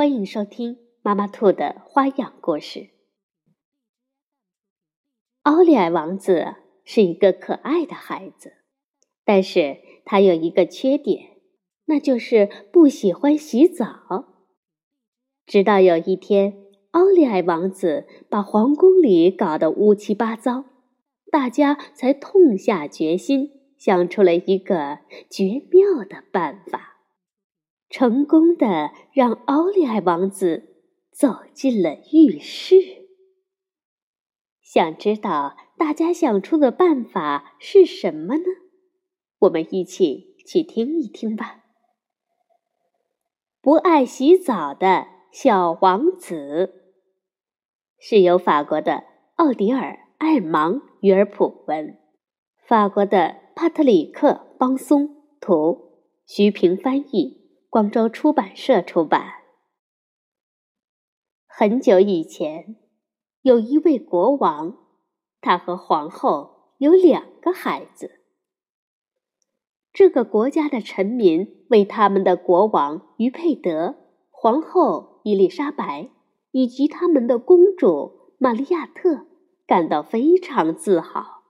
欢迎收听妈妈兔的花样故事。奥利艾王子是一个可爱的孩子，但是他有一个缺点，那就是不喜欢洗澡。直到有一天，奥利艾王子把皇宫里搞得乌七八糟，大家才痛下决心，想出了一个绝妙的办法。成功的让奥利艾王子走进了浴室。想知道大家想出的办法是什么呢？我们一起去听一听吧。不爱洗澡的小王子，是由法国的奥迪尔·艾芒·约尔普文，法国的帕特里克·邦松图，徐平翻译。广州出版社出版。很久以前，有一位国王，他和皇后有两个孩子。这个国家的臣民为他们的国王于佩德、皇后伊丽莎白以及他们的公主玛利亚特感到非常自豪，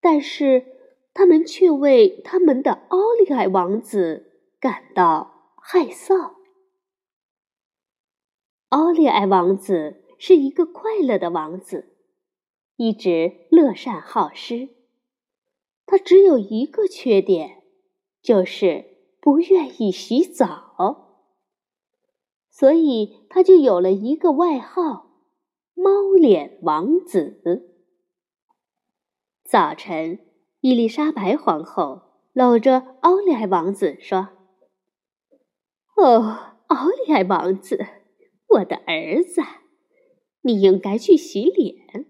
但是他们却为他们的奥利艾王子。感到害臊。奥利艾王子是一个快乐的王子，一直乐善好施。他只有一个缺点，就是不愿意洗澡，所以他就有了一个外号——猫脸王子。早晨，伊丽莎白皇后搂着奥利艾王子说。哦，奥利艾王子，我的儿子，你应该去洗脸。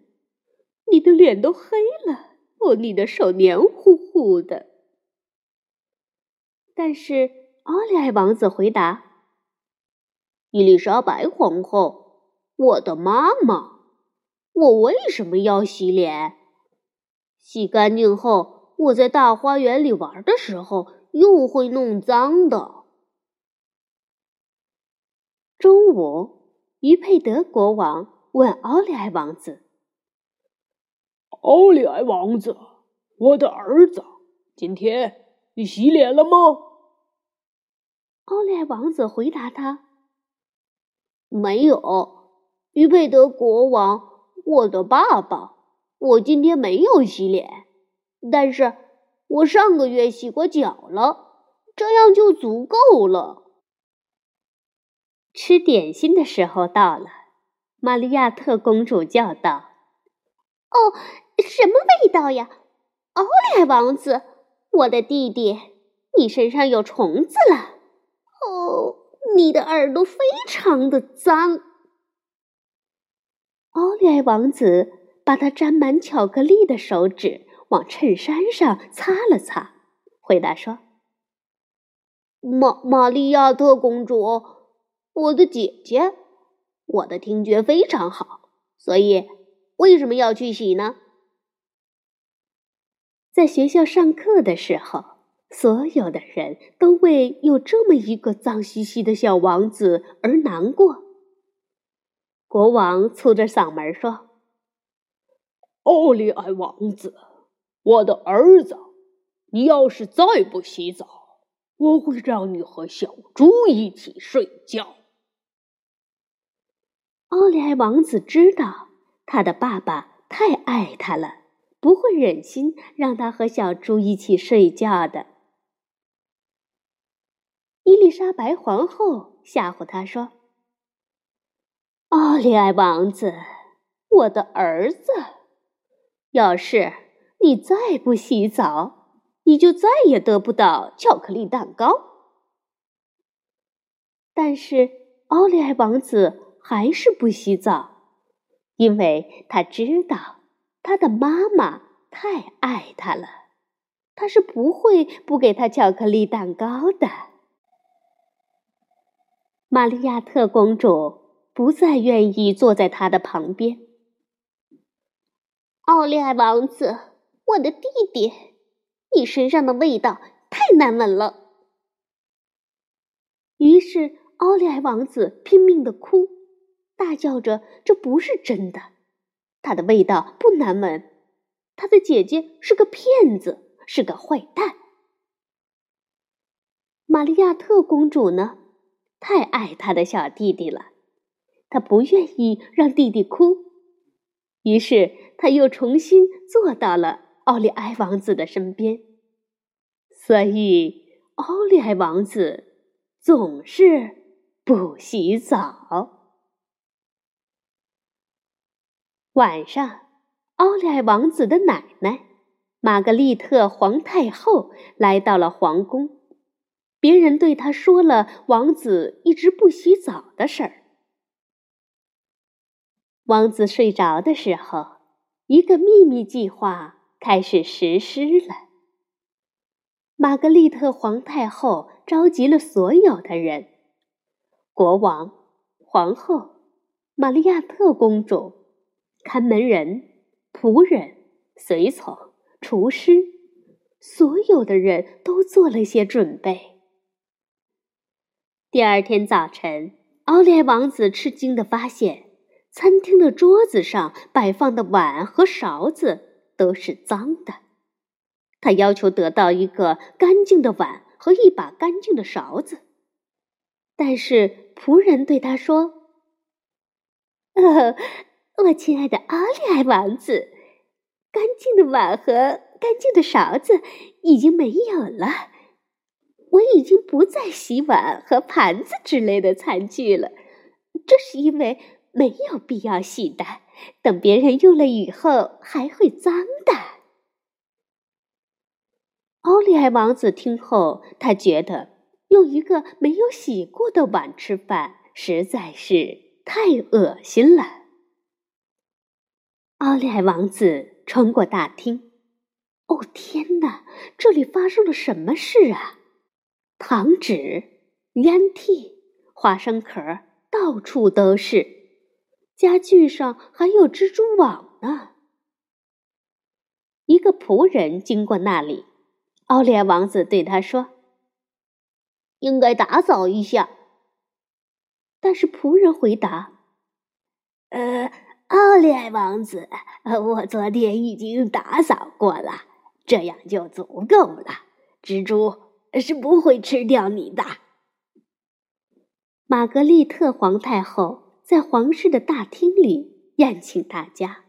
你的脸都黑了，哦，你的手黏糊糊的。但是奥利艾王子回答：“伊丽莎白皇后，我的妈妈，我为什么要洗脸？洗干净后，我在大花园里玩的时候又会弄脏的。”中午，于佩德国王问奥利艾王子：“奥利艾王子，我的儿子，今天你洗脸了吗？”奥利艾王子回答他：“没有。”于佩德国王，我的爸爸，我今天没有洗脸，但是我上个月洗过脚了，这样就足够了。吃点心的时候到了，玛利亚特公主叫道：“哦，什么味道呀？奥利艾王子，我的弟弟，你身上有虫子了。哦，你的耳朵非常的脏。”奥利艾王子把他沾满巧克力的手指往衬衫上擦了擦，回答说：“玛玛利亚特公主。”我的姐姐，我的听觉非常好，所以为什么要去洗呢？在学校上课的时候，所有的人都为有这么一个脏兮兮的小王子而难过。国王粗着嗓门说：“奥利艾王子，我的儿子，你要是再不洗澡，我会让你和小猪一起睡觉。”奥利艾王子知道他的爸爸太爱他了，不会忍心让他和小猪一起睡觉的。伊丽莎白皇后吓唬他说：“奥利艾王子，我的儿子，要是你再不洗澡，你就再也得不到巧克力蛋糕。”但是奥利艾王子还是不洗澡，因为他知道他的妈妈太爱他了，他是不会不给他巧克力蛋糕的。玛利亚特公主不再愿意坐在他的旁边。奥利艾王子，我的弟弟，你身上的味道太难闻了。于是，奥利艾王子拼命的哭，大叫着：“这不是真的，它的味道不难闻，他的姐姐是个骗子，是个坏蛋。”玛利亚特公主呢，太爱她的小弟弟了，她不愿意让弟弟哭。于是，他又重新坐到了奥利埃王子的身边。所以，奥利埃王子总是不洗澡。晚上，奥利埃王子的奶奶玛格丽特皇太后来到了皇宫，别人对他说了王子一直不洗澡的事儿。王子睡着的时候，一个秘密计划开始实施了。玛格丽特皇太后召集了所有的人：国王、皇后、玛利亚特公主、看门人、仆人、随从、厨师，所有的人都做了些准备。第二天早晨，奥利王子吃惊的发现。餐厅的桌子上摆放的碗和勺子都是脏的，他要求得到一个干净的碗和一把干净的勺子。但是仆人对他说：“哦，我亲爱的奥利艾王子，干净的碗和干净的勺子已经没有了。我已经不再洗碗和盘子之类的餐具了，这是因为……”没有必要洗的，等别人用了以后还会脏的。奥利艾王子听后，他觉得用一个没有洗过的碗吃饭实在是太恶心了。奥利艾王子穿过大厅，哦天哪，这里发生了什么事啊？糖纸、烟蒂、花生壳到处都是。家具上还有蜘蛛网呢。一个仆人经过那里，奥利安王子对他说：“应该打扫一下。”但是仆人回答：“呃，奥利安王子，我昨天已经打扫过了，这样就足够了。蜘蛛是不会吃掉你的。”玛格丽特皇太后。在皇室的大厅里宴请大家。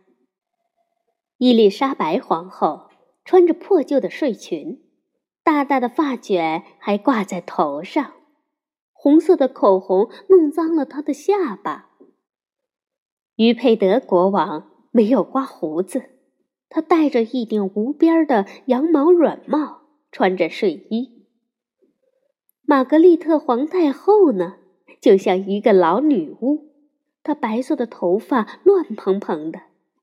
伊丽莎白皇后穿着破旧的睡裙，大大的发卷还挂在头上，红色的口红弄脏了她的下巴。于佩德国王没有刮胡子，他戴着一顶无边的羊毛软帽，穿着睡衣。玛格丽特皇太后呢，就像一个老女巫。她白色的头发乱蓬蓬的，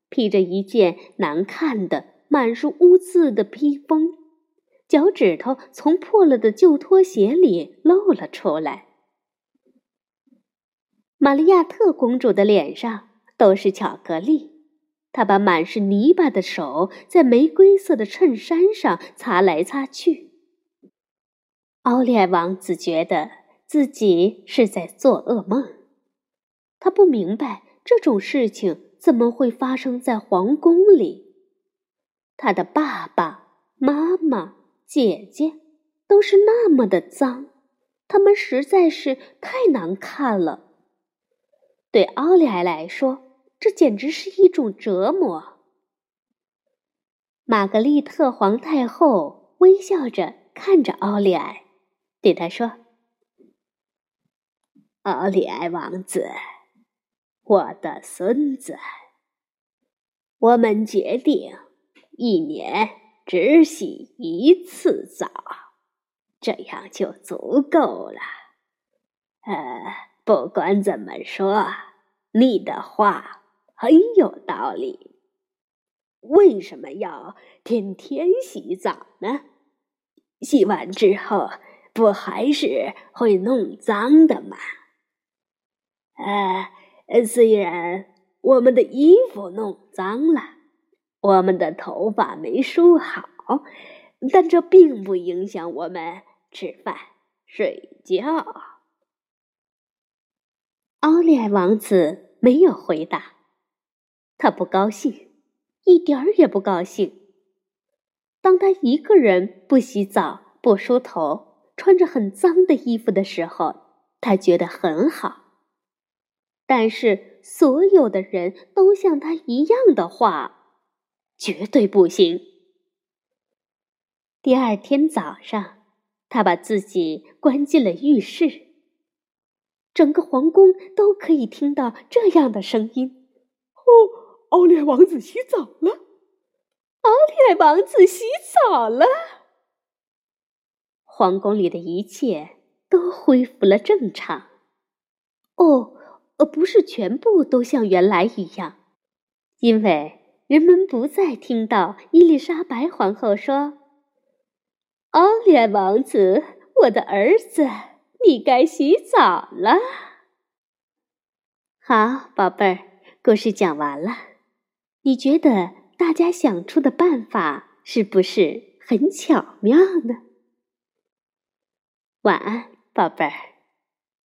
披着一件难看的、满是污渍的披风，脚趾头从破了的旧拖鞋里露了出来。玛利亚特公主的脸上都是巧克力，他把满是泥巴的手在玫瑰色的衬衫上擦来擦去。奥利艾王子觉得自己是在做噩梦。他不明白这种事情怎么会发生在皇宫里。他的爸爸妈妈、姐姐都是那么的脏，他们实在是太难看了。对奥利埃来说，这简直是一种折磨。玛格丽特皇太后微笑着看着奥利埃，对他说：“奥利埃王子。”我的孙子，我们决定一年只洗一次澡，这样就足够了。呃，不管怎么说，你的话很有道理。为什么要天天洗澡呢？洗完之后不还是会弄脏的吗？呃，虽然我们的衣服弄脏了，我们的头发没梳好，但这并不影响我们吃饭、睡觉。奥利艾王子没有回答，他不高兴，一点儿也不高兴。当他一个人不洗澡、不梳头，穿着很脏的衣服的时候，他觉得很好。但是所有的人都像他一样的话，绝对不行。第二天早上，他把自己关进了浴室。整个皇宫都可以听到这样的声音：“哦，奥利王子洗澡了！奥利王子洗澡了！”皇宫里的一切都恢复了正常。哦，呃，不是全部都像原来一样，因为人们不再听到伊丽莎白皇后说：“奥利王子，我的儿子。”你该洗澡了。好，宝贝儿，故事讲完了。你觉得大家想出的办法是不是很巧妙呢？晚安，宝贝儿。